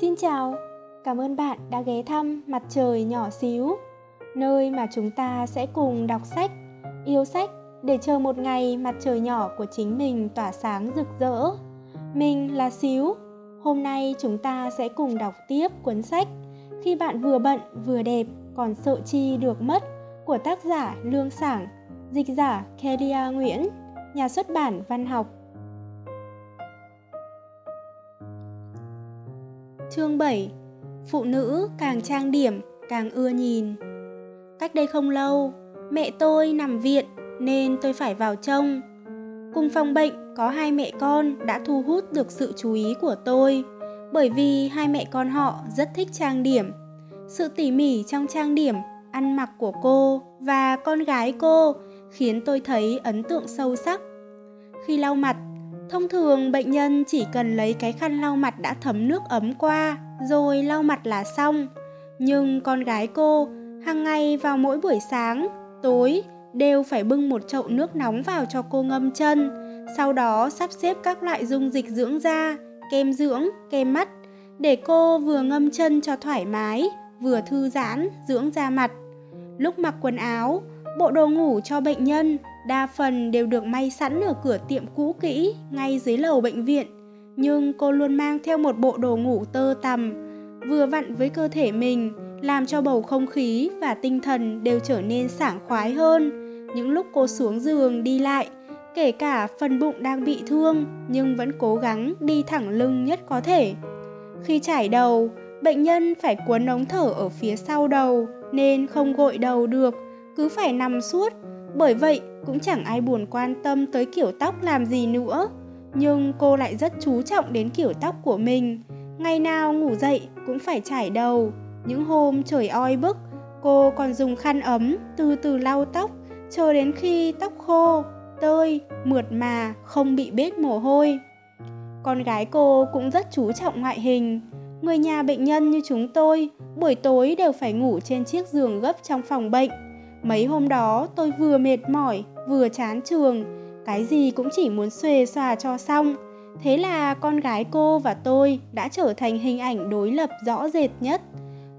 Xin chào, cảm ơn bạn đã ghé thăm Mặt trời nhỏ xíu, nơi mà chúng ta sẽ cùng đọc sách, yêu sách để chờ một ngày mặt trời nhỏ của chính mình tỏa sáng rực rỡ. Mình là Xíu, hôm nay chúng ta sẽ cùng đọc tiếp cuốn sách Khi bạn vừa bận vừa đẹp còn sợ chi được mất của tác giả Lương Sảng, dịch giả Kelia Nguyễn, nhà xuất bản văn học Chương 7 Phụ nữ càng trang điểm càng ưa nhìn Cách đây không lâu, mẹ tôi nằm viện nên tôi phải vào trông. Cùng phòng bệnh có hai mẹ con đã thu hút được sự chú ý của tôi bởi vì hai mẹ con họ rất thích trang điểm. Sự tỉ mỉ trong trang điểm, ăn mặc của cô và con gái cô khiến tôi thấy ấn tượng sâu sắc. Khi lau mặt, Thông thường bệnh nhân chỉ cần lấy cái khăn lau mặt đã thấm nước ấm qua rồi lau mặt là xong. Nhưng con gái cô hàng ngày vào mỗi buổi sáng, tối đều phải bưng một chậu nước nóng vào cho cô ngâm chân, sau đó sắp xếp các loại dung dịch dưỡng da, kem dưỡng, kem mắt để cô vừa ngâm chân cho thoải mái, vừa thư giãn, dưỡng da mặt. Lúc mặc quần áo, bộ đồ ngủ cho bệnh nhân đa phần đều được may sẵn ở cửa tiệm cũ kỹ, ngay dưới lầu bệnh viện. Nhưng cô luôn mang theo một bộ đồ ngủ tơ tằm, vừa vặn với cơ thể mình, làm cho bầu không khí và tinh thần đều trở nên sảng khoái hơn. Những lúc cô xuống giường đi lại, kể cả phần bụng đang bị thương, nhưng vẫn cố gắng đi thẳng lưng nhất có thể. Khi chải đầu, bệnh nhân phải cuốn ống thở ở phía sau đầu, nên không gội đầu được, cứ phải nằm suốt. Bởi vậy cũng chẳng ai buồn quan tâm tới kiểu tóc làm gì nữa. Nhưng cô lại rất chú trọng đến kiểu tóc của mình. Ngày nào ngủ dậy cũng phải chải đầu. Những hôm trời oi bức, cô còn dùng khăn ấm từ từ lau tóc chờ đến khi tóc khô, tơi, mượt mà, không bị bết mồ hôi. Con gái cô cũng rất chú trọng ngoại hình. Người nhà bệnh nhân như chúng tôi, buổi tối đều phải ngủ trên chiếc giường gấp trong phòng bệnh mấy hôm đó tôi vừa mệt mỏi, vừa chán trường. Cái gì cũng chỉ muốn xuề xòa cho xong. Thế là con gái cô và tôi đã trở thành hình ảnh đối lập rõ rệt nhất.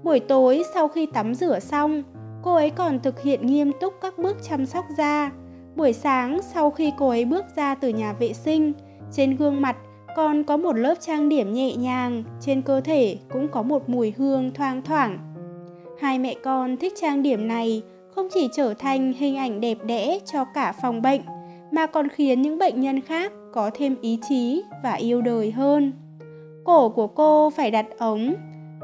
Buổi tối sau khi tắm rửa xong, cô ấy còn thực hiện nghiêm túc các bước chăm sóc da. Buổi sáng sau khi cô ấy bước ra từ nhà vệ sinh, trên gương mặt còn có một lớp trang điểm nhẹ nhàng, trên cơ thể cũng có một mùi hương thoang thoảng. Hai mẹ con thích trang điểm này không chỉ trở thành hình ảnh đẹp đẽ cho cả phòng bệnh, mà còn khiến những bệnh nhân khác có thêm ý chí và yêu đời hơn. Cổ của cô phải đặt ống,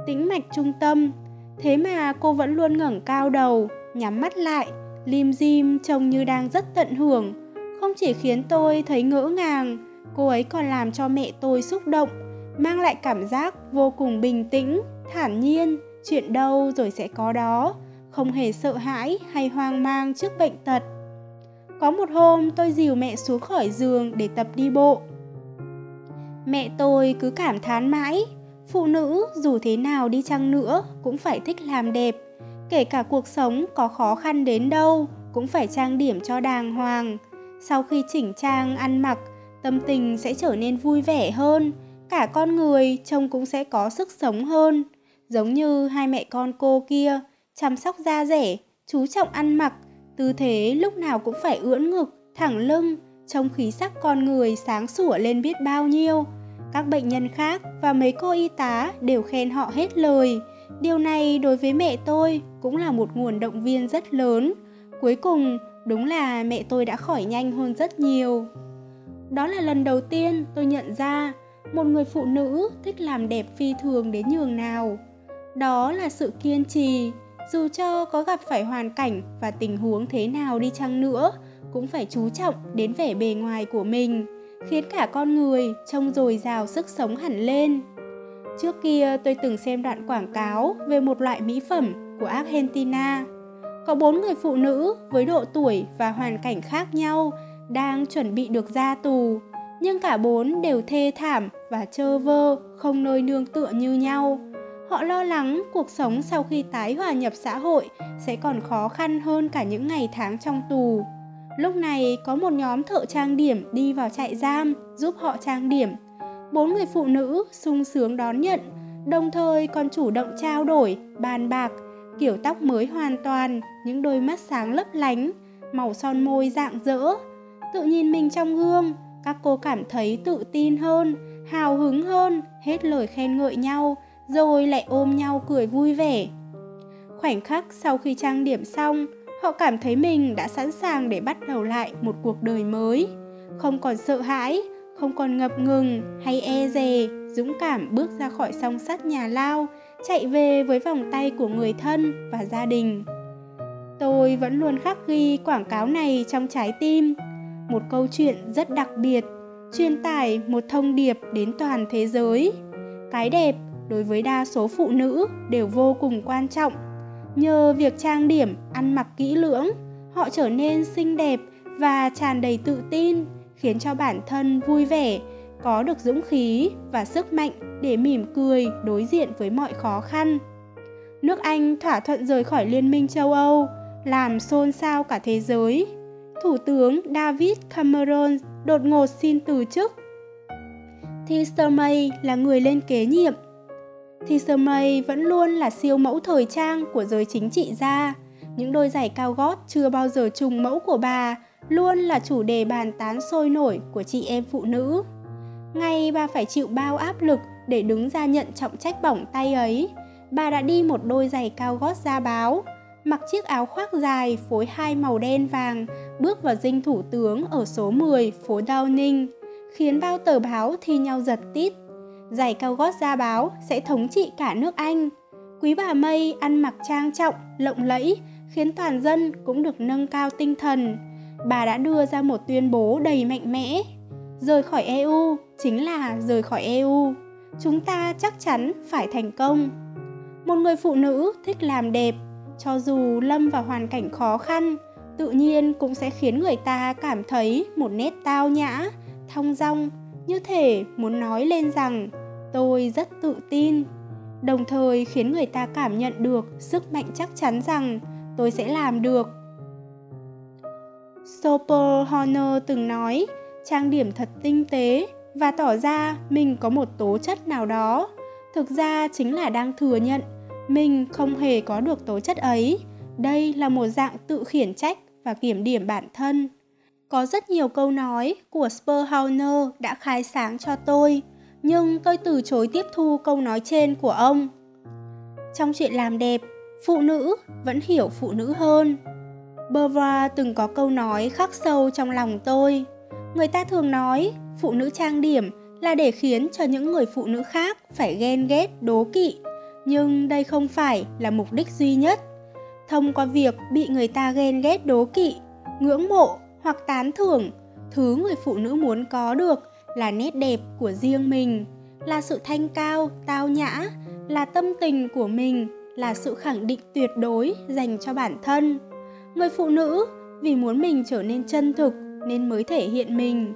tĩnh mạch trung tâm, thế mà cô vẫn luôn ngẩng cao đầu, nhắm mắt lại, lim dim trông như đang rất tận hưởng. Không chỉ khiến tôi thấy ngỡ ngàng, cô ấy còn làm cho mẹ tôi xúc động, mang lại cảm giác vô cùng bình tĩnh, thản nhiên, chuyện đâu rồi sẽ có đó không hề sợ hãi hay hoang mang trước bệnh tật. Có một hôm tôi dìu mẹ xuống khỏi giường để tập đi bộ. Mẹ tôi cứ cảm thán mãi, phụ nữ dù thế nào đi chăng nữa cũng phải thích làm đẹp, kể cả cuộc sống có khó khăn đến đâu cũng phải trang điểm cho đàng hoàng. Sau khi chỉnh trang ăn mặc, tâm tình sẽ trở nên vui vẻ hơn, cả con người trông cũng sẽ có sức sống hơn. Giống như hai mẹ con cô kia, chăm sóc da rẻ, chú trọng ăn mặc, tư thế lúc nào cũng phải ưỡn ngực, thẳng lưng, trông khí sắc con người sáng sủa lên biết bao nhiêu. Các bệnh nhân khác và mấy cô y tá đều khen họ hết lời. Điều này đối với mẹ tôi cũng là một nguồn động viên rất lớn. Cuối cùng, đúng là mẹ tôi đã khỏi nhanh hơn rất nhiều. Đó là lần đầu tiên tôi nhận ra một người phụ nữ thích làm đẹp phi thường đến nhường nào. Đó là sự kiên trì, dù cho có gặp phải hoàn cảnh và tình huống thế nào đi chăng nữa, cũng phải chú trọng đến vẻ bề ngoài của mình, khiến cả con người trông dồi dào sức sống hẳn lên. Trước kia tôi từng xem đoạn quảng cáo về một loại mỹ phẩm của argentina. Có bốn người phụ nữ với độ tuổi và hoàn cảnh khác nhau đang chuẩn bị được ra tù, nhưng cả bốn đều thê thảm và trơ vơ, không nơi nương tựa như nhau. Họ lo lắng cuộc sống sau khi tái hòa nhập xã hội sẽ còn khó khăn hơn cả những ngày tháng trong tù. Lúc này có một nhóm thợ trang điểm đi vào trại giam giúp họ trang điểm. Bốn người phụ nữ sung sướng đón nhận, đồng thời còn chủ động trao đổi, bàn bạc, kiểu tóc mới hoàn toàn, những đôi mắt sáng lấp lánh, màu son môi dạng dỡ. Tự nhìn mình trong gương, các cô cảm thấy tự tin hơn, hào hứng hơn, hết lời khen ngợi nhau, rồi lại ôm nhau cười vui vẻ. Khoảnh khắc sau khi trang điểm xong, họ cảm thấy mình đã sẵn sàng để bắt đầu lại một cuộc đời mới. Không còn sợ hãi, không còn ngập ngừng hay e dè, dũng cảm bước ra khỏi song sắt nhà lao, chạy về với vòng tay của người thân và gia đình. Tôi vẫn luôn khắc ghi quảng cáo này trong trái tim, một câu chuyện rất đặc biệt, truyền tải một thông điệp đến toàn thế giới. Cái đẹp đối với đa số phụ nữ đều vô cùng quan trọng. Nhờ việc trang điểm, ăn mặc kỹ lưỡng, họ trở nên xinh đẹp và tràn đầy tự tin, khiến cho bản thân vui vẻ, có được dũng khí và sức mạnh để mỉm cười đối diện với mọi khó khăn. Nước Anh thỏa thuận rời khỏi Liên minh châu Âu, làm xôn xao cả thế giới. Thủ tướng David Cameron đột ngột xin từ chức. Theresa May là người lên kế nhiệm. Thì Sơ Mây vẫn luôn là siêu mẫu thời trang của giới chính trị gia. Những đôi giày cao gót chưa bao giờ trùng mẫu của bà luôn là chủ đề bàn tán sôi nổi của chị em phụ nữ. Ngay bà phải chịu bao áp lực để đứng ra nhận trọng trách bỏng tay ấy, bà đã đi một đôi giày cao gót da báo, mặc chiếc áo khoác dài phối hai màu đen vàng, bước vào dinh thủ tướng ở số 10 phố Downing, khiến bao tờ báo thi nhau giật tít. Giày cao gót da báo sẽ thống trị cả nước Anh. Quý bà Mây ăn mặc trang trọng, lộng lẫy, khiến toàn dân cũng được nâng cao tinh thần. Bà đã đưa ra một tuyên bố đầy mạnh mẽ. Rời khỏi EU chính là rời khỏi EU. Chúng ta chắc chắn phải thành công. Một người phụ nữ thích làm đẹp cho dù lâm vào hoàn cảnh khó khăn tự nhiên cũng sẽ khiến người ta cảm thấy một nét tao nhã thong dong như thể muốn nói lên rằng tôi rất tự tin. Đồng thời khiến người ta cảm nhận được sức mạnh chắc chắn rằng tôi sẽ làm được. Soper Horner từng nói, trang điểm thật tinh tế và tỏ ra mình có một tố chất nào đó. Thực ra chính là đang thừa nhận, mình không hề có được tố chất ấy. Đây là một dạng tự khiển trách và kiểm điểm bản thân. Có rất nhiều câu nói của Spurhauner đã khai sáng cho tôi nhưng tôi từ chối tiếp thu câu nói trên của ông. Trong chuyện làm đẹp, phụ nữ vẫn hiểu phụ nữ hơn. Beauvoir từng có câu nói khắc sâu trong lòng tôi. Người ta thường nói, phụ nữ trang điểm là để khiến cho những người phụ nữ khác phải ghen ghét, đố kỵ. Nhưng đây không phải là mục đích duy nhất. Thông qua việc bị người ta ghen ghét, đố kỵ, ngưỡng mộ hoặc tán thưởng thứ người phụ nữ muốn có được là nét đẹp của riêng mình, là sự thanh cao, tao nhã, là tâm tình của mình, là sự khẳng định tuyệt đối dành cho bản thân. Người phụ nữ vì muốn mình trở nên chân thực nên mới thể hiện mình.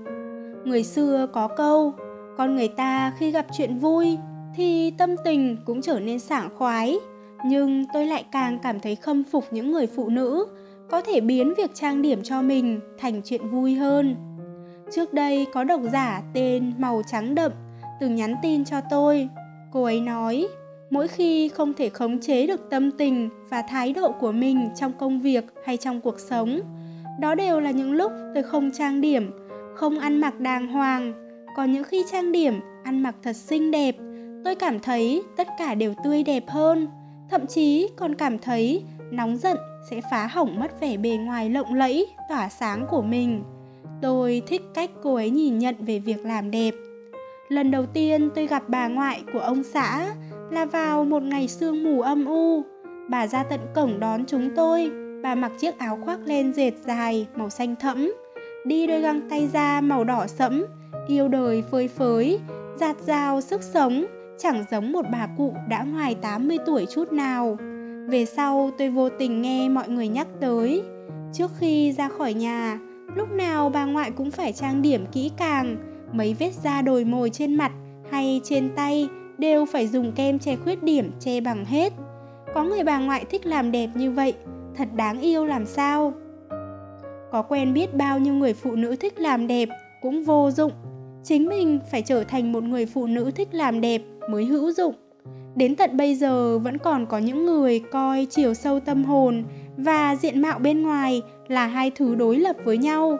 Người xưa có câu, con người ta khi gặp chuyện vui thì tâm tình cũng trở nên sảng khoái, nhưng tôi lại càng cảm thấy khâm phục những người phụ nữ có thể biến việc trang điểm cho mình thành chuyện vui hơn trước đây có độc giả tên màu trắng đậm từng nhắn tin cho tôi. Cô ấy nói, mỗi khi không thể khống chế được tâm tình và thái độ của mình trong công việc hay trong cuộc sống, đó đều là những lúc tôi không trang điểm, không ăn mặc đàng hoàng. Còn những khi trang điểm, ăn mặc thật xinh đẹp, tôi cảm thấy tất cả đều tươi đẹp hơn. Thậm chí còn cảm thấy nóng giận sẽ phá hỏng mất vẻ bề ngoài lộng lẫy, tỏa sáng của mình tôi thích cách cô ấy nhìn nhận về việc làm đẹp. Lần đầu tiên tôi gặp bà ngoại của ông xã là vào một ngày sương mù âm u. Bà ra tận cổng đón chúng tôi. Bà mặc chiếc áo khoác len dệt dài màu xanh thẫm đi đôi găng tay da màu đỏ sẫm yêu đời phơi phới giạt rào sức sống chẳng giống một bà cụ đã ngoài 80 tuổi chút nào. Về sau tôi vô tình nghe mọi người nhắc tới, trước khi ra khỏi nhà, lúc nào bà ngoại cũng phải trang điểm kỹ càng, mấy vết da đồi mồi trên mặt hay trên tay đều phải dùng kem che khuyết điểm che bằng hết. Có người bà ngoại thích làm đẹp như vậy, thật đáng yêu làm sao. Có quen biết bao nhiêu người phụ nữ thích làm đẹp cũng vô dụng chính mình phải trở thành một người phụ nữ thích làm đẹp mới hữu dụng Đến tận bây giờ vẫn còn có những người coi chiều sâu tâm hồn và diện mạo bên ngoài là hai thứ đối lập với nhau.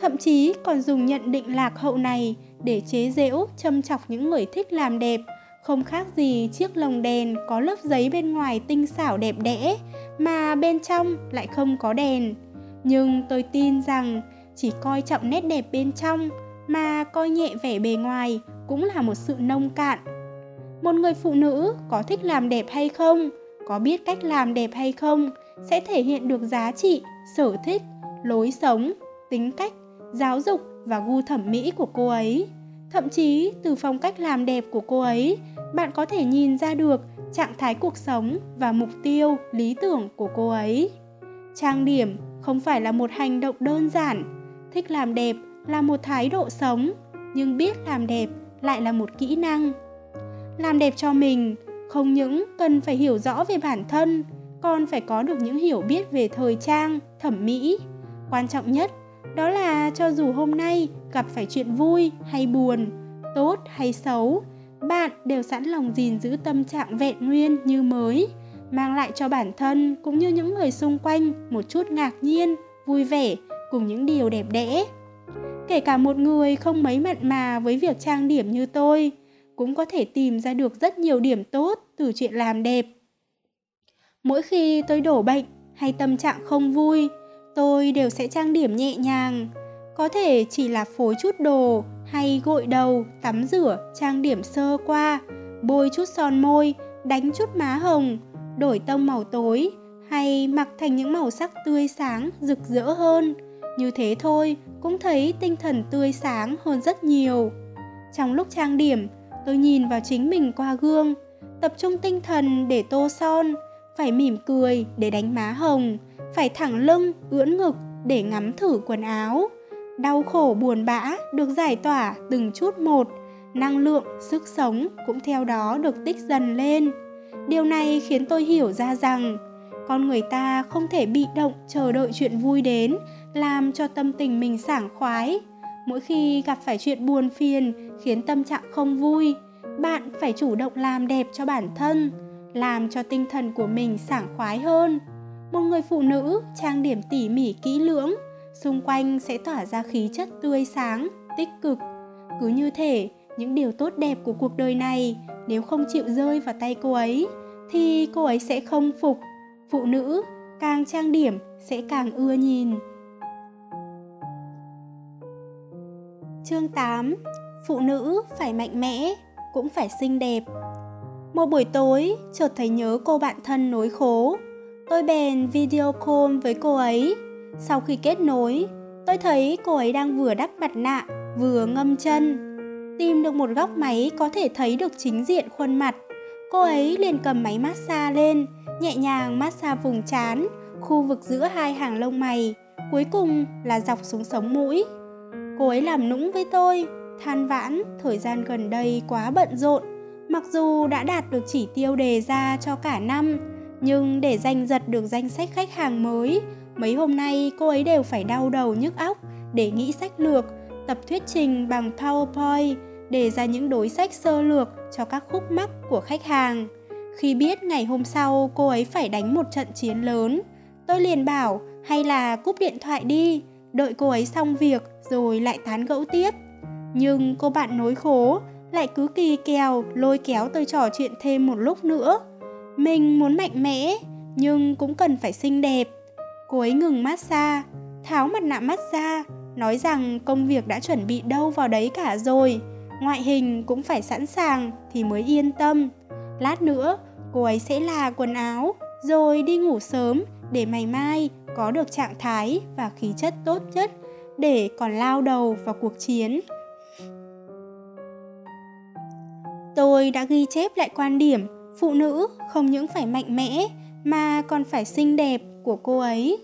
Thậm chí còn dùng nhận định lạc hậu này để chế giễu châm chọc những người thích làm đẹp, không khác gì chiếc lồng đèn có lớp giấy bên ngoài tinh xảo đẹp đẽ mà bên trong lại không có đèn. Nhưng tôi tin rằng chỉ coi trọng nét đẹp bên trong mà coi nhẹ vẻ bề ngoài cũng là một sự nông cạn. Một người phụ nữ có thích làm đẹp hay không, có biết cách làm đẹp hay không sẽ thể hiện được giá trị, sở thích, lối sống, tính cách, giáo dục và gu thẩm mỹ của cô ấy. Thậm chí từ phong cách làm đẹp của cô ấy, bạn có thể nhìn ra được trạng thái cuộc sống và mục tiêu, lý tưởng của cô ấy. Trang điểm không phải là một hành động đơn giản, thích làm đẹp là một thái độ sống, nhưng biết làm đẹp lại là một kỹ năng. Làm đẹp cho mình không những cần phải hiểu rõ về bản thân, con phải có được những hiểu biết về thời trang, thẩm mỹ. Quan trọng nhất đó là cho dù hôm nay gặp phải chuyện vui hay buồn, tốt hay xấu, bạn đều sẵn lòng gìn giữ tâm trạng vẹn nguyên như mới, mang lại cho bản thân cũng như những người xung quanh một chút ngạc nhiên, vui vẻ cùng những điều đẹp đẽ. Kể cả một người không mấy mặn mà với việc trang điểm như tôi, cũng có thể tìm ra được rất nhiều điểm tốt từ chuyện làm đẹp. Mỗi khi tôi đổ bệnh hay tâm trạng không vui, tôi đều sẽ trang điểm nhẹ nhàng. Có thể chỉ là phối chút đồ hay gội đầu, tắm rửa, trang điểm sơ qua, bôi chút son môi, đánh chút má hồng, đổi tông màu tối hay mặc thành những màu sắc tươi sáng, rực rỡ hơn. Như thế thôi cũng thấy tinh thần tươi sáng hơn rất nhiều. Trong lúc trang điểm, tôi nhìn vào chính mình qua gương, tập trung tinh thần để tô son, phải mỉm cười để đánh má hồng, phải thẳng lưng, ưỡn ngực để ngắm thử quần áo. Đau khổ buồn bã được giải tỏa từng chút một, năng lượng, sức sống cũng theo đó được tích dần lên. Điều này khiến tôi hiểu ra rằng con người ta không thể bị động chờ đợi chuyện vui đến làm cho tâm tình mình sảng khoái. Mỗi khi gặp phải chuyện buồn phiền khiến tâm trạng không vui, bạn phải chủ động làm đẹp cho bản thân, làm cho tinh thần của mình sảng khoái hơn. Một người phụ nữ trang điểm tỉ mỉ kỹ lưỡng, xung quanh sẽ tỏa ra khí chất tươi sáng, tích cực. Cứ như thể những điều tốt đẹp của cuộc đời này nếu không chịu rơi vào tay cô ấy thì cô ấy sẽ không phục. Phụ nữ càng trang điểm sẽ càng ưa nhìn. Chương 8 Phụ nữ phải mạnh mẽ, cũng phải xinh đẹp. Một buổi tối, chợt thấy nhớ cô bạn thân nối khố. Tôi bèn video call với cô ấy. Sau khi kết nối, tôi thấy cô ấy đang vừa đắp mặt nạ, vừa ngâm chân. Tìm được một góc máy có thể thấy được chính diện khuôn mặt. Cô ấy liền cầm máy massage lên, nhẹ nhàng massage vùng trán, khu vực giữa hai hàng lông mày, cuối cùng là dọc xuống sống mũi. Cô ấy làm nũng với tôi, than vãn thời gian gần đây quá bận rộn. Mặc dù đã đạt được chỉ tiêu đề ra cho cả năm, nhưng để giành giật được danh sách khách hàng mới, mấy hôm nay cô ấy đều phải đau đầu nhức óc để nghĩ sách lược, tập thuyết trình bằng PowerPoint để ra những đối sách sơ lược cho các khúc mắc của khách hàng. Khi biết ngày hôm sau cô ấy phải đánh một trận chiến lớn, tôi liền bảo hay là cúp điện thoại đi, đợi cô ấy xong việc rồi lại tán gẫu tiếp. Nhưng cô bạn nối khố lại cứ kỳ kèo lôi kéo tôi trò chuyện thêm một lúc nữa. Mình muốn mạnh mẽ, nhưng cũng cần phải xinh đẹp. Cô ấy ngừng massage, tháo mặt nạ massage, nói rằng công việc đã chuẩn bị đâu vào đấy cả rồi. Ngoại hình cũng phải sẵn sàng thì mới yên tâm. Lát nữa, cô ấy sẽ là quần áo, rồi đi ngủ sớm để ngày mai có được trạng thái và khí chất tốt nhất để còn lao đầu vào cuộc chiến. Tôi đã ghi chép lại quan điểm phụ nữ không những phải mạnh mẽ mà còn phải xinh đẹp của cô ấy.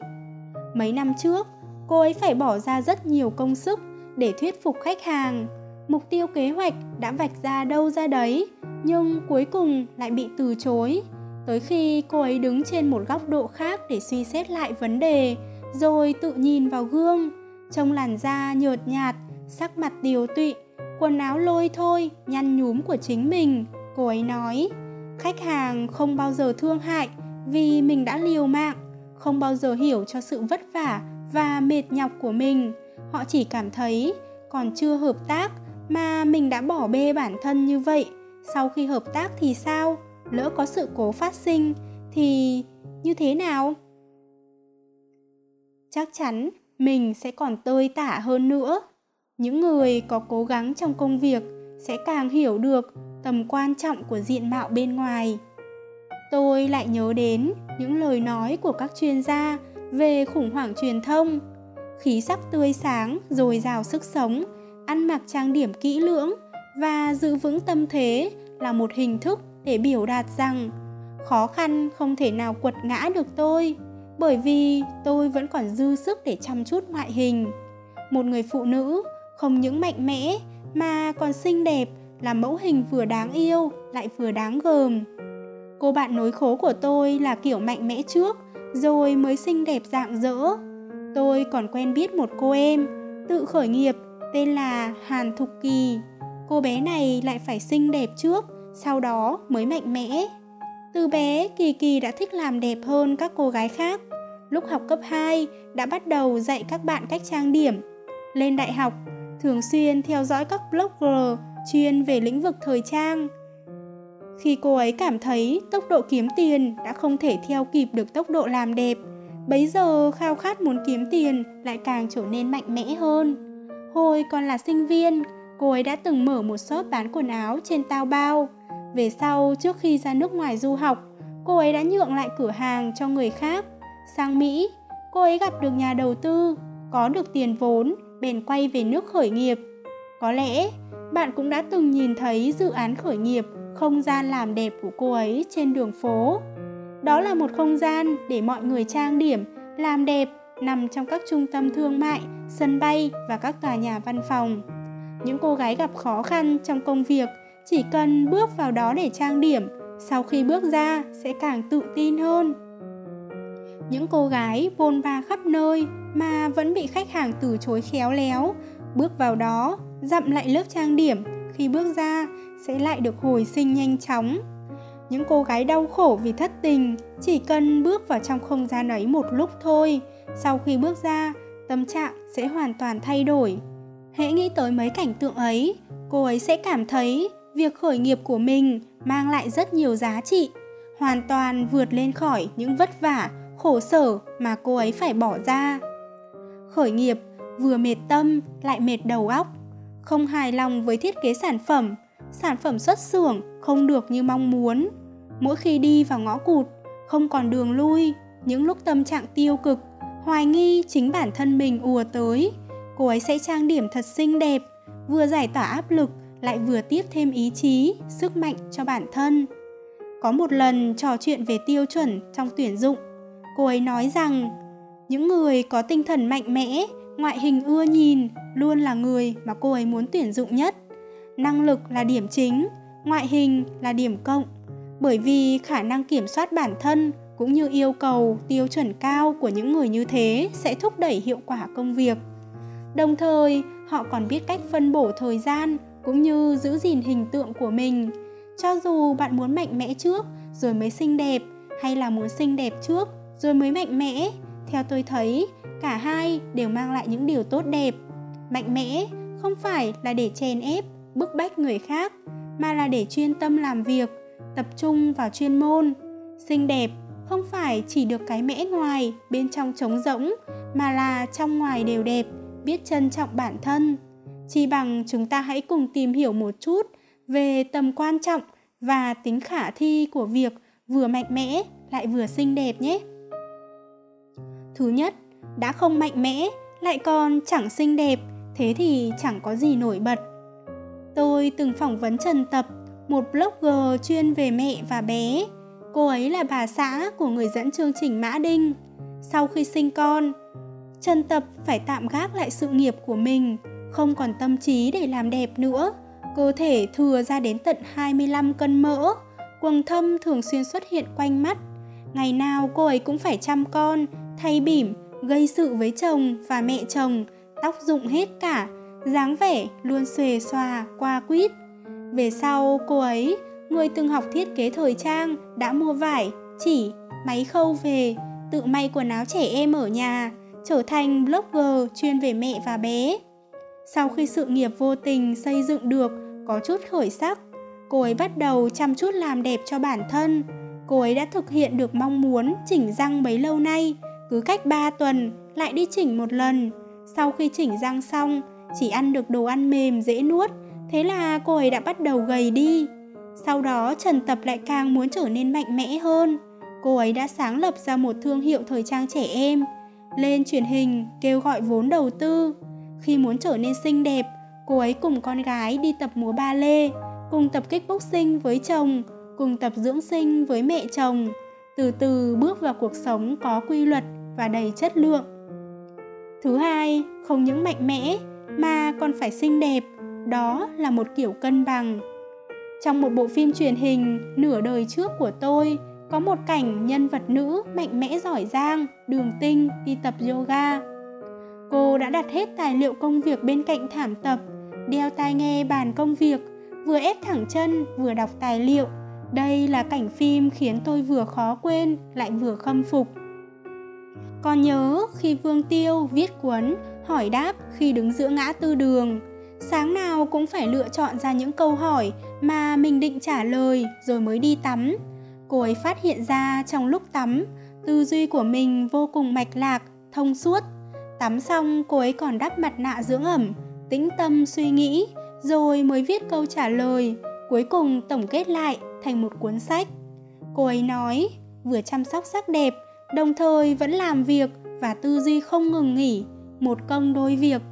Mấy năm trước, cô ấy phải bỏ ra rất nhiều công sức để thuyết phục khách hàng. Mục tiêu kế hoạch đã vạch ra đâu ra đấy, nhưng cuối cùng lại bị từ chối. Tới khi cô ấy đứng trên một góc độ khác để suy xét lại vấn đề, rồi tự nhìn vào gương, trông làn da nhợt nhạt, sắc mặt tiều tụy, quần áo lôi thôi, nhăn nhúm của chính mình, cô ấy nói, khách hàng không bao giờ thương hại vì mình đã liều mạng không bao giờ hiểu cho sự vất vả và mệt nhọc của mình. Họ chỉ cảm thấy còn chưa hợp tác mà mình đã bỏ bê bản thân như vậy. Sau khi hợp tác thì sao? Lỡ có sự cố phát sinh thì như thế nào? Chắc chắn mình sẽ còn tơi tả hơn nữa những người có cố gắng trong công việc sẽ càng hiểu được tầm quan trọng của diện mạo bên ngoài. Tôi lại nhớ đến những lời nói của các chuyên gia về khủng hoảng truyền thông. Khí sắc tươi sáng dồi dào sức sống, ăn mặc trang điểm kỹ lưỡng và giữ vững tâm thế là một hình thức để biểu đạt rằng khó khăn không thể nào quật ngã được tôi, bởi vì tôi vẫn còn dư sức để chăm chút ngoại hình. Một người phụ nữ không những mạnh mẽ, mà còn xinh đẹp, là mẫu hình vừa đáng yêu, lại vừa đáng gờm. Cô bạn nối khố của tôi là kiểu mạnh mẽ trước, rồi mới xinh đẹp dạng dỡ tôi còn quen biết một cô em, tự khởi nghiệp, tên là hàn thục kỳ. Cô bé này lại phải xinh đẹp trước, sau đó mới mạnh mẽ. Từ bé, kỳ kỳ đã thích làm đẹp hơn các cô gái khác. Lúc học cấp 2 đã bắt đầu dạy các bạn cách trang điểm. Lên đại học thường xuyên theo dõi các blogger chuyên về lĩnh vực thời trang. Khi cô ấy cảm thấy tốc độ kiếm tiền đã không thể theo kịp được tốc độ làm đẹp, bấy giờ khao khát muốn kiếm tiền lại càng trở nên mạnh mẽ hơn. Hồi còn là sinh viên, cô ấy đã từng mở một shop bán quần áo trên tao bao về sau, trước khi ra nước ngoài du học, cô ấy đã nhượng lại cửa hàng cho người khác. Sang mỹ, cô ấy gặp được nhà đầu tư, có được tiền vốn bèn quay về nước khởi nghiệp. Có lẽ bạn cũng đã từng nhìn thấy dự án khởi nghiệp, không gian làm đẹp của cô ấy trên đường phố. Đó là một không gian để mọi người trang điểm, làm đẹp, nằm trong các trung tâm thương mại, sân bay và các tòa nhà văn phòng. Những cô gái gặp khó khăn trong công việc chỉ cần bước vào đó để trang điểm, sau khi bước ra sẽ càng tự tin hơn những cô gái bôn ba khắp nơi mà vẫn bị khách hàng từ chối khéo léo. Bước vào đó, dặm lại lớp trang điểm. Khi bước ra, sẽ lại được hồi sinh nhanh chóng. Những cô gái đau khổ vì thất tình chỉ cần bước vào trong không gian ấy một lúc thôi. Sau khi bước ra, tâm trạng sẽ hoàn toàn thay đổi. Hễ nghĩ tới mấy cảnh tượng ấy, cô ấy sẽ cảm thấy việc khởi nghiệp của mình mang lại rất nhiều giá trị, hoàn toàn vượt lên khỏi những vất vả khổ sở mà cô ấy phải bỏ ra. Khởi nghiệp, vừa mệt tâm, lại mệt đầu óc. Không hài lòng với thiết kế sản phẩm sản phẩm xuất xưởng không được như mong muốn. Mỗi khi đi vào ngõ cụt, không còn đường lui, những lúc tâm trạng tiêu cực, hoài nghi chính bản thân mình ùa tới, cô ấy sẽ trang điểm thật xinh đẹp, vừa giải tỏa áp lực, lại vừa tiếp thêm ý chí, sức mạnh cho bản thân. Có một lần trò chuyện về tiêu chuẩn trong tuyển dụng cô ấy nói rằng, những người có tinh thần mạnh mẽ, ngoại hình ưa nhìn, luôn là người mà cô ấy muốn tuyển dụng nhất. Năng lực là điểm chính, ngoại hình là điểm cộng. Bởi vì khả năng kiểm soát bản thân cũng như yêu cầu tiêu chuẩn cao của những người như thế sẽ thúc đẩy hiệu quả công việc. Đồng thời, họ còn biết cách phân bổ thời gian cũng như giữ gìn hình tượng của mình. Cho dù bạn muốn mạnh mẽ trước rồi mới xinh đẹp, hay là muốn xinh đẹp trước rồi mới mạnh mẽ. Theo tôi thấy, cả hai đều mang lại những điều tốt đẹp. Mạnh mẽ không phải là để chèn ép, bức bách người khác, mà là để chuyên tâm làm việc, tập trung vào chuyên môn. Xinh đẹp không phải chỉ được cái mẽ ngoài bên trong trống rỗng, mà là trong ngoài đều đẹp, biết trân trọng bản thân. Chỉ bằng chúng ta hãy cùng tìm hiểu một chút về tầm quan trọng và tính khả thi của việc vừa mạnh mẽ lại vừa xinh đẹp nhé thứ nhất, đã không mạnh mẽ, lại còn chẳng xinh đẹp, thế thì chẳng có gì nổi bật. Tôi từng phỏng vấn trần tập, một blogger chuyên về mẹ và bé. Cô ấy là bà xã của người dẫn chương trình mã đinh. Sau khi sinh con, trần tập phải tạm gác lại sự nghiệp của mình, không còn tâm trí để làm đẹp nữa. Cơ thể thừa ra đến tận 25 cân mỡ, quầng thâm thường xuyên xuất hiện quanh mắt. Ngày nào cô ấy cũng phải chăm con thay bỉm gây sự với chồng và mẹ chồng tóc rụng hết cả dáng vẻ luôn xuề xòa qua quýt về sau cô ấy người từng học thiết kế thời trang đã mua vải, chỉ, máy khâu về, tự may quần áo trẻ em ở nhà, trở thành blogger chuyên về mẹ và bé. Sau khi sự nghiệp vô tình xây dựng được có chút khởi sắc, cô ấy bắt đầu chăm chút làm đẹp cho bản thân. Cô ấy đã thực hiện được mong muốn chỉnh răng mấy lâu nay, cứ cách 3 tuần lại đi chỉnh một lần. Sau khi chỉnh răng xong, chỉ ăn được đồ ăn mềm dễ nuốt, thế là cô ấy đã bắt đầu gầy đi. Sau đó Trần Tập lại càng muốn trở nên mạnh mẽ hơn. Cô ấy đã sáng lập ra một thương hiệu thời trang trẻ em, lên truyền hình kêu gọi vốn đầu tư. Khi muốn trở nên xinh đẹp, cô ấy cùng con gái đi tập múa ba lê, cùng tập kickboxing với chồng, cùng tập dưỡng sinh với mẹ chồng, từ từ bước vào cuộc sống có quy luật và đầy chất lượng. Thứ hai, không những mạnh mẽ mà còn phải xinh đẹp, đó là một kiểu cân bằng. Trong một bộ phim truyền hình nửa đời trước của tôi, có một cảnh nhân vật nữ mạnh mẽ giỏi giang, đường tinh đi tập yoga. Cô đã đặt hết tài liệu công việc bên cạnh thảm tập, đeo tai nghe bàn công việc, vừa ép thẳng chân vừa đọc tài liệu. Đây là cảnh phim khiến tôi vừa khó quên lại vừa khâm phục. Còn nhớ khi Vương Tiêu viết cuốn hỏi đáp khi đứng giữa ngã tư đường, sáng nào cũng phải lựa chọn ra những câu hỏi mà mình định trả lời rồi mới đi tắm. Cô ấy phát hiện ra trong lúc tắm, tư duy của mình vô cùng mạch lạc, thông suốt. Tắm xong cô ấy còn đắp mặt nạ dưỡng ẩm, tĩnh tâm suy nghĩ, rồi mới viết câu trả lời, cuối cùng tổng kết lại thành một cuốn sách. Cô ấy nói, vừa chăm sóc sắc đẹp, đồng thời vẫn làm việc và tư duy không ngừng nghỉ, một công đôi việc.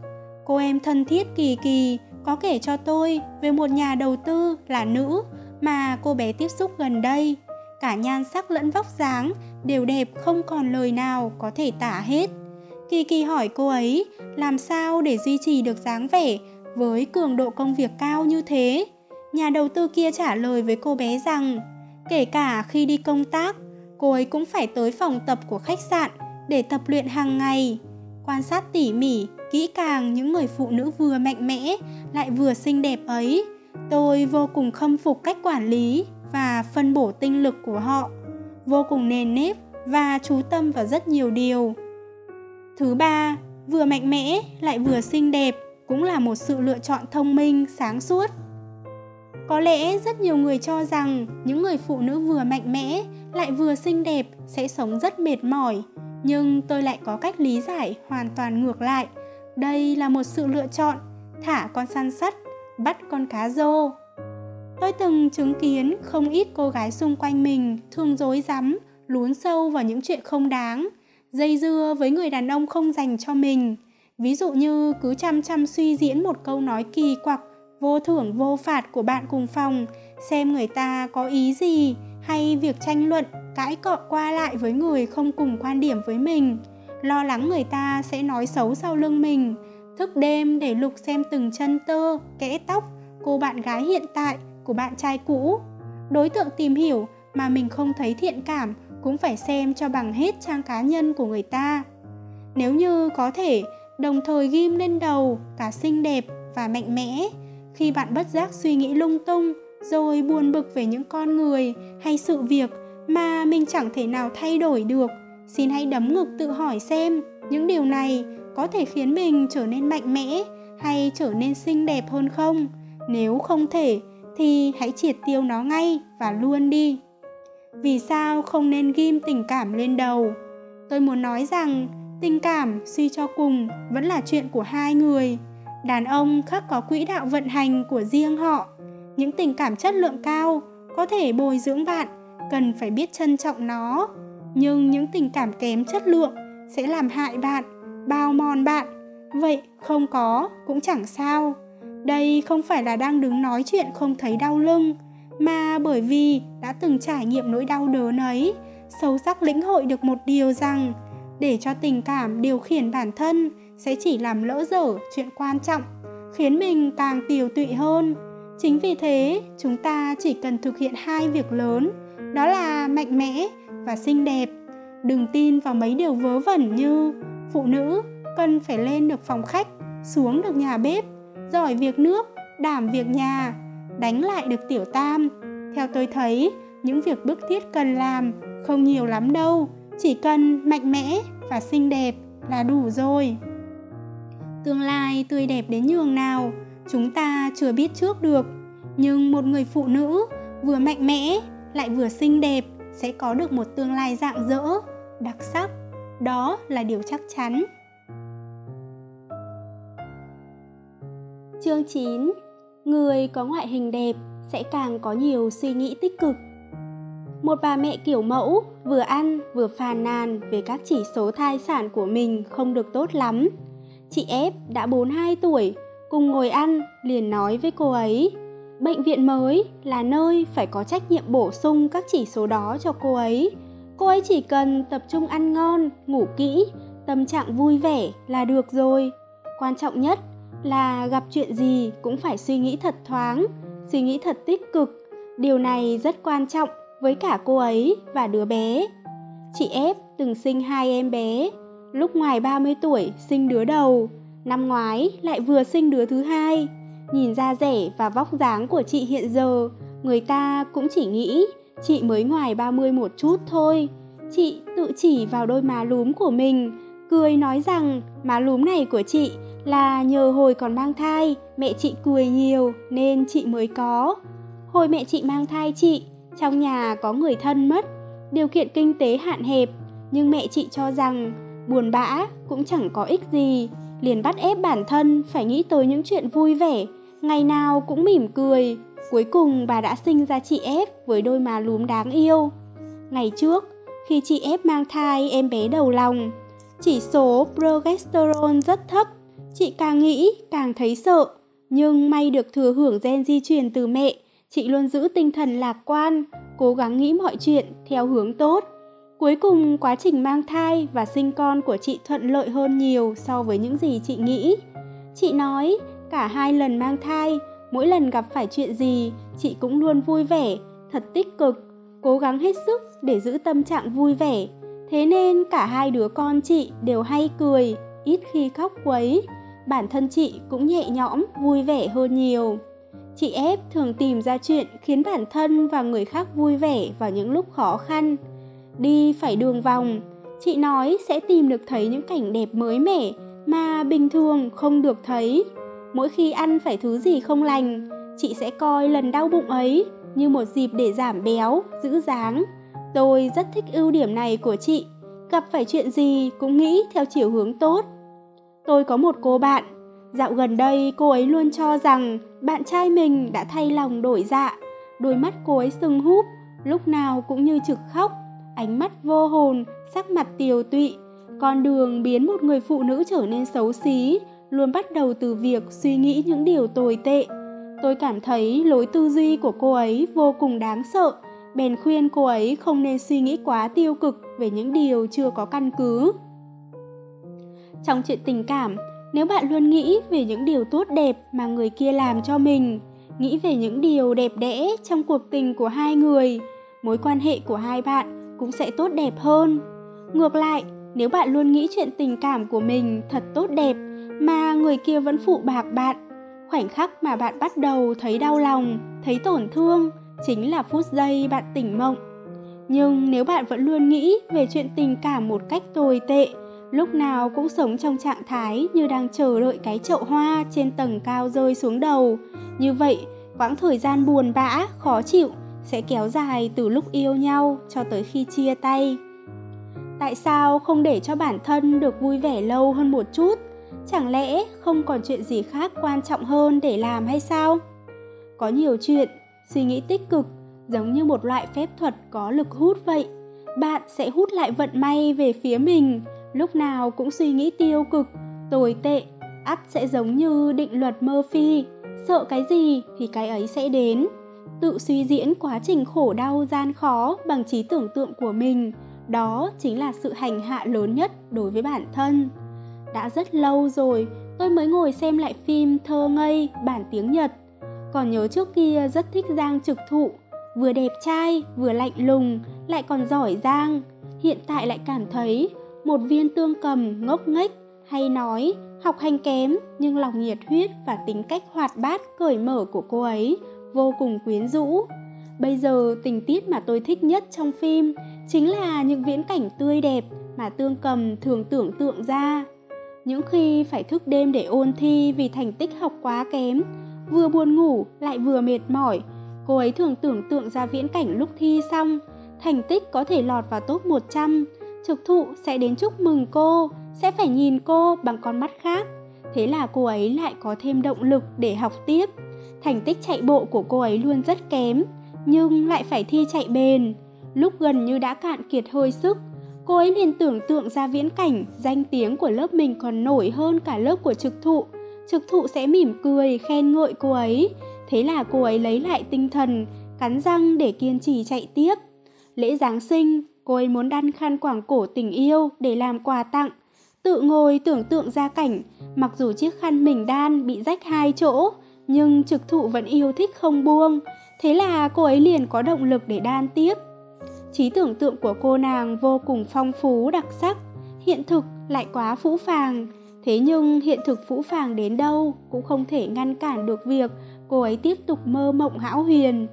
Cô em thân thiết kỳ kỳ có kể cho tôi về một nhà đầu tư là nữ mà cô bé tiếp xúc gần đây. Cả nhan sắc lẫn vóc dáng đều đẹp không còn lời nào có thể tả hết. Kỳ kỳ hỏi cô ấy làm sao để duy trì được dáng vẻ với cường độ công việc cao như thế. Nhà đầu tư kia trả lời với cô bé rằng kể cả khi đi công tác, cô ấy cũng phải tới phòng tập của khách sạn để tập luyện hàng ngày. Quan sát tỉ mỉ, kỹ càng những người phụ nữ vừa mạnh mẽ lại vừa xinh đẹp ấy, tôi vô cùng khâm phục cách quản lý và phân bổ tinh lực của họ, vô cùng nền nếp và chú tâm vào rất nhiều điều. Thứ ba, vừa mạnh mẽ lại vừa xinh đẹp cũng là một sự lựa chọn thông minh, sáng suốt. Có lẽ rất nhiều người cho rằng những người phụ nữ vừa mạnh mẽ lại vừa xinh đẹp sẽ sống rất mệt mỏi, nhưng tôi lại có cách lý giải hoàn toàn ngược lại. Đây là một sự lựa chọn, thả con săn sắt, bắt con cá rô. Tôi từng chứng kiến không ít cô gái xung quanh mình thường dối rắm, lún sâu vào những chuyện không đáng, dây dưa với người đàn ông không dành cho mình. Ví dụ như cứ chăm chăm suy diễn một câu nói kỳ quặc, vô thưởng vô phạt của bạn cùng phòng, xem người ta có ý gì, hay việc tranh luận, cãi cọ qua lại với người không cùng quan điểm với mình, lo lắng người ta sẽ nói xấu sau lưng mình, thức đêm để lục xem từng chân tơ, kẽ tóc, cô bạn gái hiện tại của bạn trai cũ. Đối tượng tìm hiểu mà mình không thấy thiện cảm cũng phải xem cho bằng hết trang cá nhân của người ta. Nếu như có thể đồng thời ghim lên đầu cả xinh đẹp và mạnh mẽ, khi bạn bất giác suy nghĩ lung tung rồi buồn bực về những con người hay sự việc mà mình chẳng thể nào thay đổi được, xin hãy đấm ngực tự hỏi xem những điều này có thể khiến mình trở nên mạnh mẽ hay trở nên xinh đẹp hơn không? Nếu không thể thì hãy triệt tiêu nó ngay và luôn đi. Vì sao không nên ghim tình cảm lên đầu? Tôi muốn nói rằng tình cảm suy cho cùng vẫn là chuyện của hai người. Đàn ông khác có quỹ đạo vận hành của riêng họ. Những tình cảm chất lượng cao có thể bồi dưỡng bạn, cần phải biết trân trọng nó. Nhưng những tình cảm kém chất lượng sẽ làm hại bạn, bao mòn bạn. Vậy không có cũng chẳng sao. Đây không phải là đang đứng nói chuyện không thấy đau lưng, mà bởi vì đã từng trải nghiệm nỗi đau đớn ấy, sâu sắc lĩnh hội được một điều rằng để cho tình cảm điều khiển bản thân sẽ chỉ làm lỡ dở chuyện quan trọng, khiến mình càng tiều tụy hơn. Chính vì thế, chúng ta chỉ cần thực hiện hai việc lớn, đó là mạnh mẽ và xinh đẹp. Đừng tin vào mấy điều vớ vẩn như phụ nữ cần phải lên được phòng khách, xuống được nhà bếp, giỏi việc nước, đảm việc nhà, đánh lại được tiểu tam, theo tôi thấy những việc bức thiết cần làm không nhiều lắm đâu chỉ cần mạnh mẽ và xinh đẹp là đủ rồi. Tương lai tươi đẹp đến nhường nào? Chúng ta chưa biết trước được. Nhưng một người phụ nữ vừa mạnh mẽ lại vừa xinh đẹp sẽ có được một tương lai rạng rỡ đặc sắc. Đó là điều chắc chắn. Chương 9 người có ngoại hình đẹp sẽ càng có nhiều suy nghĩ tích cực. Một bà mẹ kiểu mẫu vừa ăn vừa phàn nàn về các chỉ số thai sản của mình không được tốt lắm. Chị ép đã 42 tuổi, cùng ngồi ăn liền nói với cô ấy, bệnh viện mới là nơi phải có trách nhiệm bổ sung các chỉ số đó cho cô ấy. Cô ấy chỉ cần tập trung ăn ngon, ngủ kỹ, tâm trạng vui vẻ là được rồi. Quan trọng nhất là gặp chuyện gì cũng phải suy nghĩ thật thoáng, suy nghĩ thật tích cực. Điều này rất quan trọng với cả cô ấy và đứa bé. Chị ép từng sinh hai em bé, lúc ngoài 30 tuổi sinh đứa đầu, năm ngoái lại vừa sinh đứa thứ hai. Nhìn da rẻ và vóc dáng của chị hiện giờ, người ta cũng chỉ nghĩ chị mới ngoài 30 một chút thôi. Chị tự chỉ vào đôi má lúm của mình, cười nói rằng má lúm này của chị là nhờ hồi còn mang thai, mẹ chị cười nhiều nên chị mới có. Hồi mẹ chị mang thai chị, trong nhà có người thân mất, điều kiện kinh tế hạn hẹp, nhưng mẹ chị cho rằng buồn bã cũng chẳng có ích gì, liền bắt ép bản thân phải nghĩ tới những chuyện vui vẻ, ngày nào cũng mỉm cười. Cuối cùng bà đã sinh ra chị ép với đôi má lúm đáng yêu. Ngày trước, khi chị ép mang thai em bé đầu lòng, chỉ số progesterone rất thấp, chị càng nghĩ càng thấy sợ, nhưng may được thừa hưởng gen di truyền từ mẹ chị luôn giữ tinh thần lạc quan, cố gắng nghĩ mọi chuyện theo hướng tốt. Cuối cùng quá trình mang thai và sinh con của chị thuận lợi hơn nhiều so với những gì chị nghĩ. Chị nói cả hai lần mang thai, mỗi lần gặp phải chuyện gì, chị cũng luôn vui vẻ, thật tích cực, cố gắng hết sức để giữ tâm trạng vui vẻ. Thế nên cả hai đứa con chị đều hay cười, ít khi khóc quấy. Bản thân chị cũng nhẹ nhõm, vui vẻ hơn nhiều. Chị ép thường tìm ra chuyện khiến bản thân và người khác vui vẻ vào những lúc khó khăn. Đi phải đường vòng, chị nói sẽ tìm được thấy những cảnh đẹp mới mẻ mà bình thường không được thấy. Mỗi khi ăn phải thứ gì không lành, chị sẽ coi lần đau bụng ấy như một dịp để giảm béo, giữ dáng. Tôi rất thích ưu điểm này của chị, gặp phải chuyện gì cũng nghĩ theo chiều hướng tốt. Tôi có một cô bạn Dạo gần đây cô ấy luôn cho rằng bạn trai mình đã thay lòng đổi dạ. Đôi mắt cô ấy sưng húp, lúc nào cũng như trực khóc, ánh mắt vô hồn, sắc mặt tiều tụy. Con đường biến một người phụ nữ trở nên xấu xí, luôn bắt đầu từ việc suy nghĩ những điều tồi tệ. Tôi cảm thấy lối tư duy của cô ấy vô cùng đáng sợ, bèn khuyên cô ấy không nên suy nghĩ quá tiêu cực về những điều chưa có căn cứ. Trong chuyện tình cảm, nếu bạn luôn nghĩ về những điều tốt đẹp mà người kia làm cho mình nghĩ về những điều đẹp đẽ trong cuộc tình của hai người mối quan hệ của hai bạn cũng sẽ tốt đẹp hơn ngược lại nếu bạn luôn nghĩ chuyện tình cảm của mình thật tốt đẹp mà người kia vẫn phụ bạc bạn khoảnh khắc mà bạn bắt đầu thấy đau lòng thấy tổn thương chính là phút giây bạn tỉnh mộng nhưng nếu bạn vẫn luôn nghĩ về chuyện tình cảm một cách tồi tệ lúc nào cũng sống trong trạng thái như đang chờ đợi cái chậu hoa trên tầng cao rơi xuống đầu. Như vậy, quãng thời gian buồn bã, khó chịu sẽ kéo dài từ lúc yêu nhau cho tới khi chia tay. Tại sao không để cho bản thân được vui vẻ lâu hơn một chút? Chẳng lẽ không còn chuyện gì khác quan trọng hơn để làm hay sao? Có nhiều chuyện, suy nghĩ tích cực giống như một loại phép thuật có lực hút vậy. Bạn sẽ hút lại vận may về phía mình, lúc nào cũng suy nghĩ tiêu cực, tồi tệ, ắt sẽ giống như định luật Murphy, sợ cái gì thì cái ấy sẽ đến. Tự suy diễn quá trình khổ đau gian khó bằng trí tưởng tượng của mình, đó chính là sự hành hạ lớn nhất đối với bản thân. Đã rất lâu rồi, tôi mới ngồi xem lại phim Thơ ngây bản tiếng Nhật. Còn nhớ trước kia rất thích Giang Trực Thụ, vừa đẹp trai, vừa lạnh lùng, lại còn giỏi giang. Hiện tại lại cảm thấy một viên tương cầm ngốc nghếch hay nói học hành kém nhưng lòng nhiệt huyết và tính cách hoạt bát cởi mở của cô ấy vô cùng quyến rũ Bây giờ tình tiết mà tôi thích nhất trong phim chính là những viễn cảnh tươi đẹp mà tương cầm thường tưởng tượng ra. Những khi phải thức đêm để ôn thi vì thành tích học quá kém, vừa buồn ngủ lại vừa mệt mỏi, cô ấy thường tưởng tượng ra viễn cảnh lúc thi xong, thành tích có thể lọt vào top 100, trực thụ sẽ đến chúc mừng cô, sẽ phải nhìn cô bằng con mắt khác. Thế là cô ấy lại có thêm động lực để học tiếp. Thành tích chạy bộ của cô ấy luôn rất kém, nhưng lại phải thi chạy bền. Lúc gần như đã cạn kiệt hơi sức, cô ấy liền tưởng tượng ra viễn cảnh danh tiếng của lớp mình còn nổi hơn cả lớp của trực thụ. Trực thụ sẽ mỉm cười, khen ngợi cô ấy. Thế là cô ấy lấy lại tinh thần, cắn răng để kiên trì chạy tiếp. Lễ Giáng sinh, cô ấy muốn đan khăn quảng cổ tình yêu để làm quà tặng. Tự ngồi tưởng tượng ra cảnh, mặc dù chiếc khăn mình đan bị rách hai chỗ, nhưng trực thụ vẫn yêu thích không buông. Thế là cô ấy liền có động lực để đan tiếp. Trí tưởng tượng của cô nàng vô cùng phong phú đặc sắc, hiện thực lại quá phũ phàng. Thế nhưng hiện thực phũ phàng đến đâu cũng không thể ngăn cản được việc cô ấy tiếp tục mơ mộng hão huyền.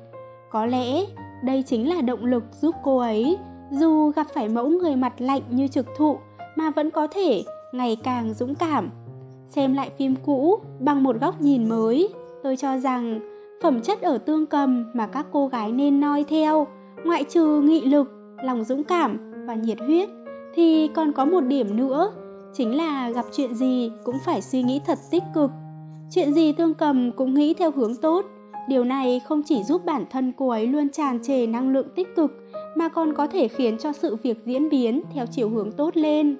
Có lẽ đây chính là động lực giúp cô ấy, dù gặp phải mẫu người mặt lạnh như trực thụ mà vẫn có thể ngày càng dũng cảm. Xem lại phim cũ bằng một góc nhìn mới, tôi cho rằng phẩm chất ở tương cầm mà các cô gái nên noi theo, ngoại trừ nghị lực, lòng dũng cảm và nhiệt huyết, thì còn có một điểm nữa, chính là gặp chuyện gì cũng phải suy nghĩ thật tích cực. Chuyện gì tương cầm cũng nghĩ theo hướng tốt. Điều này không chỉ giúp bản thân cô ấy luôn tràn trề năng lượng tích cực, mà còn có thể khiến cho sự việc diễn biến theo chiều hướng tốt lên.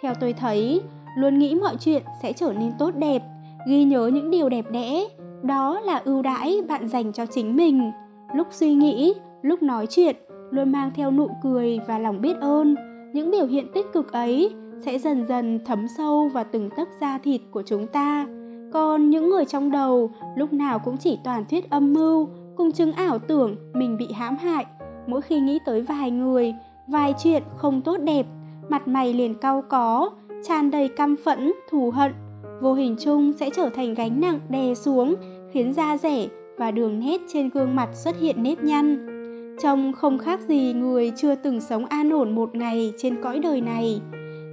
Theo tôi thấy, luôn nghĩ mọi chuyện sẽ trở nên tốt đẹp, ghi nhớ những điều đẹp đẽ, đó là ưu đãi bạn dành cho chính mình. Lúc suy nghĩ, lúc nói chuyện, luôn mang theo nụ cười và lòng biết ơn. Những biểu hiện tích cực ấy sẽ dần dần thấm sâu vào từng tấc da thịt của chúng ta. Còn những người trong đầu lúc nào cũng chỉ toàn thuyết âm mưu, cùng chứng ảo tưởng mình bị hãm hại. Mỗi khi nghĩ tới vài người, vài chuyện không tốt đẹp, mặt mày liền cau có, tràn đầy căm phẫn, thù hận, vô hình chung sẽ trở thành gánh nặng đè xuống, khiến da rẻ và đường nét trên gương mặt xuất hiện nếp nhăn. Trông không khác gì người chưa từng sống an ổn một ngày trên cõi đời này.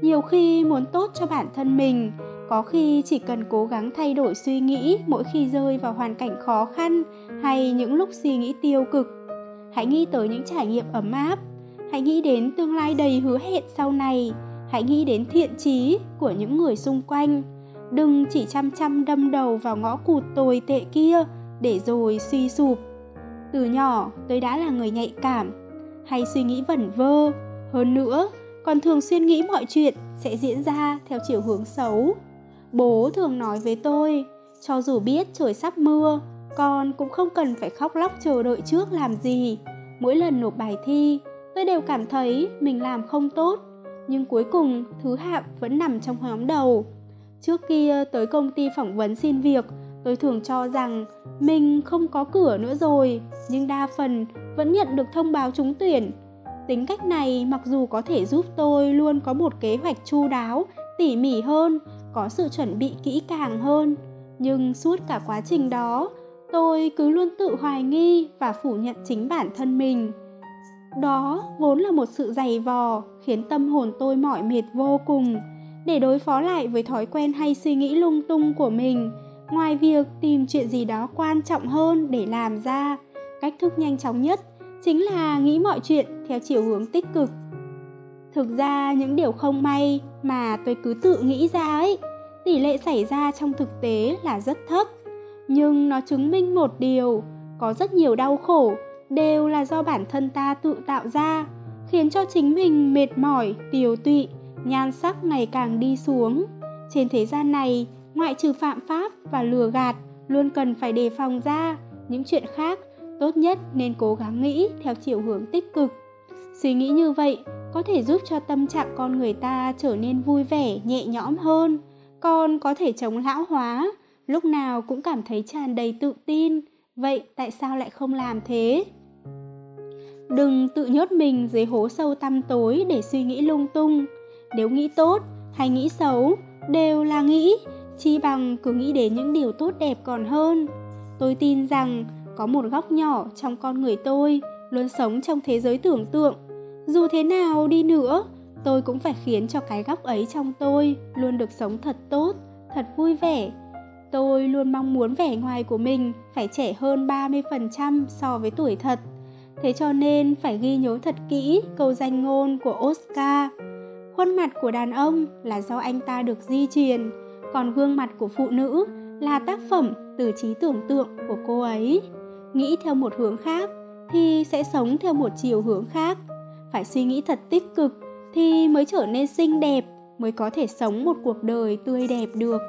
Nhiều khi muốn tốt cho bản thân mình, có khi chỉ cần cố gắng thay đổi suy nghĩ mỗi khi rơi vào hoàn cảnh khó khăn hay những lúc suy nghĩ tiêu cực. Hãy nghĩ tới những trải nghiệm ấm áp, hãy nghĩ đến tương lai đầy hứa hẹn sau này, hãy nghĩ đến thiện trí của những người xung quanh đừng chỉ chăm chăm đâm đầu vào ngõ cụt tồi tệ kia để rồi suy sụp. Từ nhỏ, tôi đã là người nhạy cảm, hay suy nghĩ vẩn vơ. Hơn nữa, còn thường xuyên nghĩ mọi chuyện sẽ diễn ra theo chiều hướng xấu. Bố thường nói với tôi, cho dù biết trời sắp mưa, con cũng không cần phải khóc lóc chờ đợi trước làm gì. Mỗi lần nộp bài thi, tôi đều cảm thấy mình làm không tốt, nhưng cuối cùng thứ hạng vẫn nằm trong nhóm đầu. Trước kia ờ, tới công ty phỏng vấn xin việc, tôi thường cho rằng mình không có cửa nữa rồi, nhưng đa phần vẫn nhận được thông báo trúng tuyển. Tính cách này mặc dù có thể giúp tôi luôn có một kế hoạch chu đáo, tỉ mỉ hơn, có sự chuẩn bị kỹ càng hơn, nhưng suốt cả quá trình đó, tôi cứ luôn tự hoài nghi và phủ nhận chính bản thân mình. Đó vốn là một sự dày vò khiến tâm hồn tôi mỏi mệt vô cùng để đối phó lại với thói quen hay suy nghĩ lung tung của mình. Ngoài việc tìm chuyện gì đó quan trọng hơn để làm ra, cách thức nhanh chóng nhất chính là nghĩ mọi chuyện theo chiều hướng tích cực. Thực ra, những điều không may mà tôi cứ tự nghĩ ra ấy, tỷ lệ xảy ra trong thực tế là rất thấp. Nhưng nó chứng minh một điều, có rất nhiều đau khổ đều là do bản thân ta tự tạo ra, khiến cho chính mình mệt mỏi, tiều tụy nhan sắc ngày càng đi xuống. Trên thế gian này, ngoại trừ phạm pháp và lừa gạt, luôn cần phải đề phòng ra những chuyện khác, tốt nhất nên cố gắng nghĩ theo chiều hướng tích cực. Suy nghĩ như vậy có thể giúp cho tâm trạng con người ta trở nên vui vẻ, nhẹ nhõm hơn, còn có thể chống lão hóa, lúc nào cũng cảm thấy tràn đầy tự tin. Vậy tại sao lại không làm thế? Đừng tự nhốt mình dưới hố sâu tăm tối để suy nghĩ lung tung nếu nghĩ tốt hay nghĩ xấu đều là nghĩ chi bằng cứ nghĩ đến những điều tốt đẹp còn hơn tôi tin rằng có một góc nhỏ trong con người tôi luôn sống trong thế giới tưởng tượng. Dù thế nào đi nữa, tôi cũng phải khiến cho cái góc ấy trong tôi luôn được sống thật tốt, thật vui vẻ. Tôi luôn mong muốn vẻ ngoài của mình phải trẻ hơn 30% so với tuổi thật. Thế cho nên phải ghi nhớ thật kỹ câu danh ngôn của Oscar. Khuôn mặt của đàn ông là do anh ta được di truyền, còn gương mặt của phụ nữ là tác phẩm từ trí tưởng tượng của cô ấy. Nghĩ theo một hướng khác thì sẽ sống theo một chiều hướng khác. Phải suy nghĩ thật tích cực thì mới trở nên xinh đẹp, mới có thể sống một cuộc đời tươi đẹp được.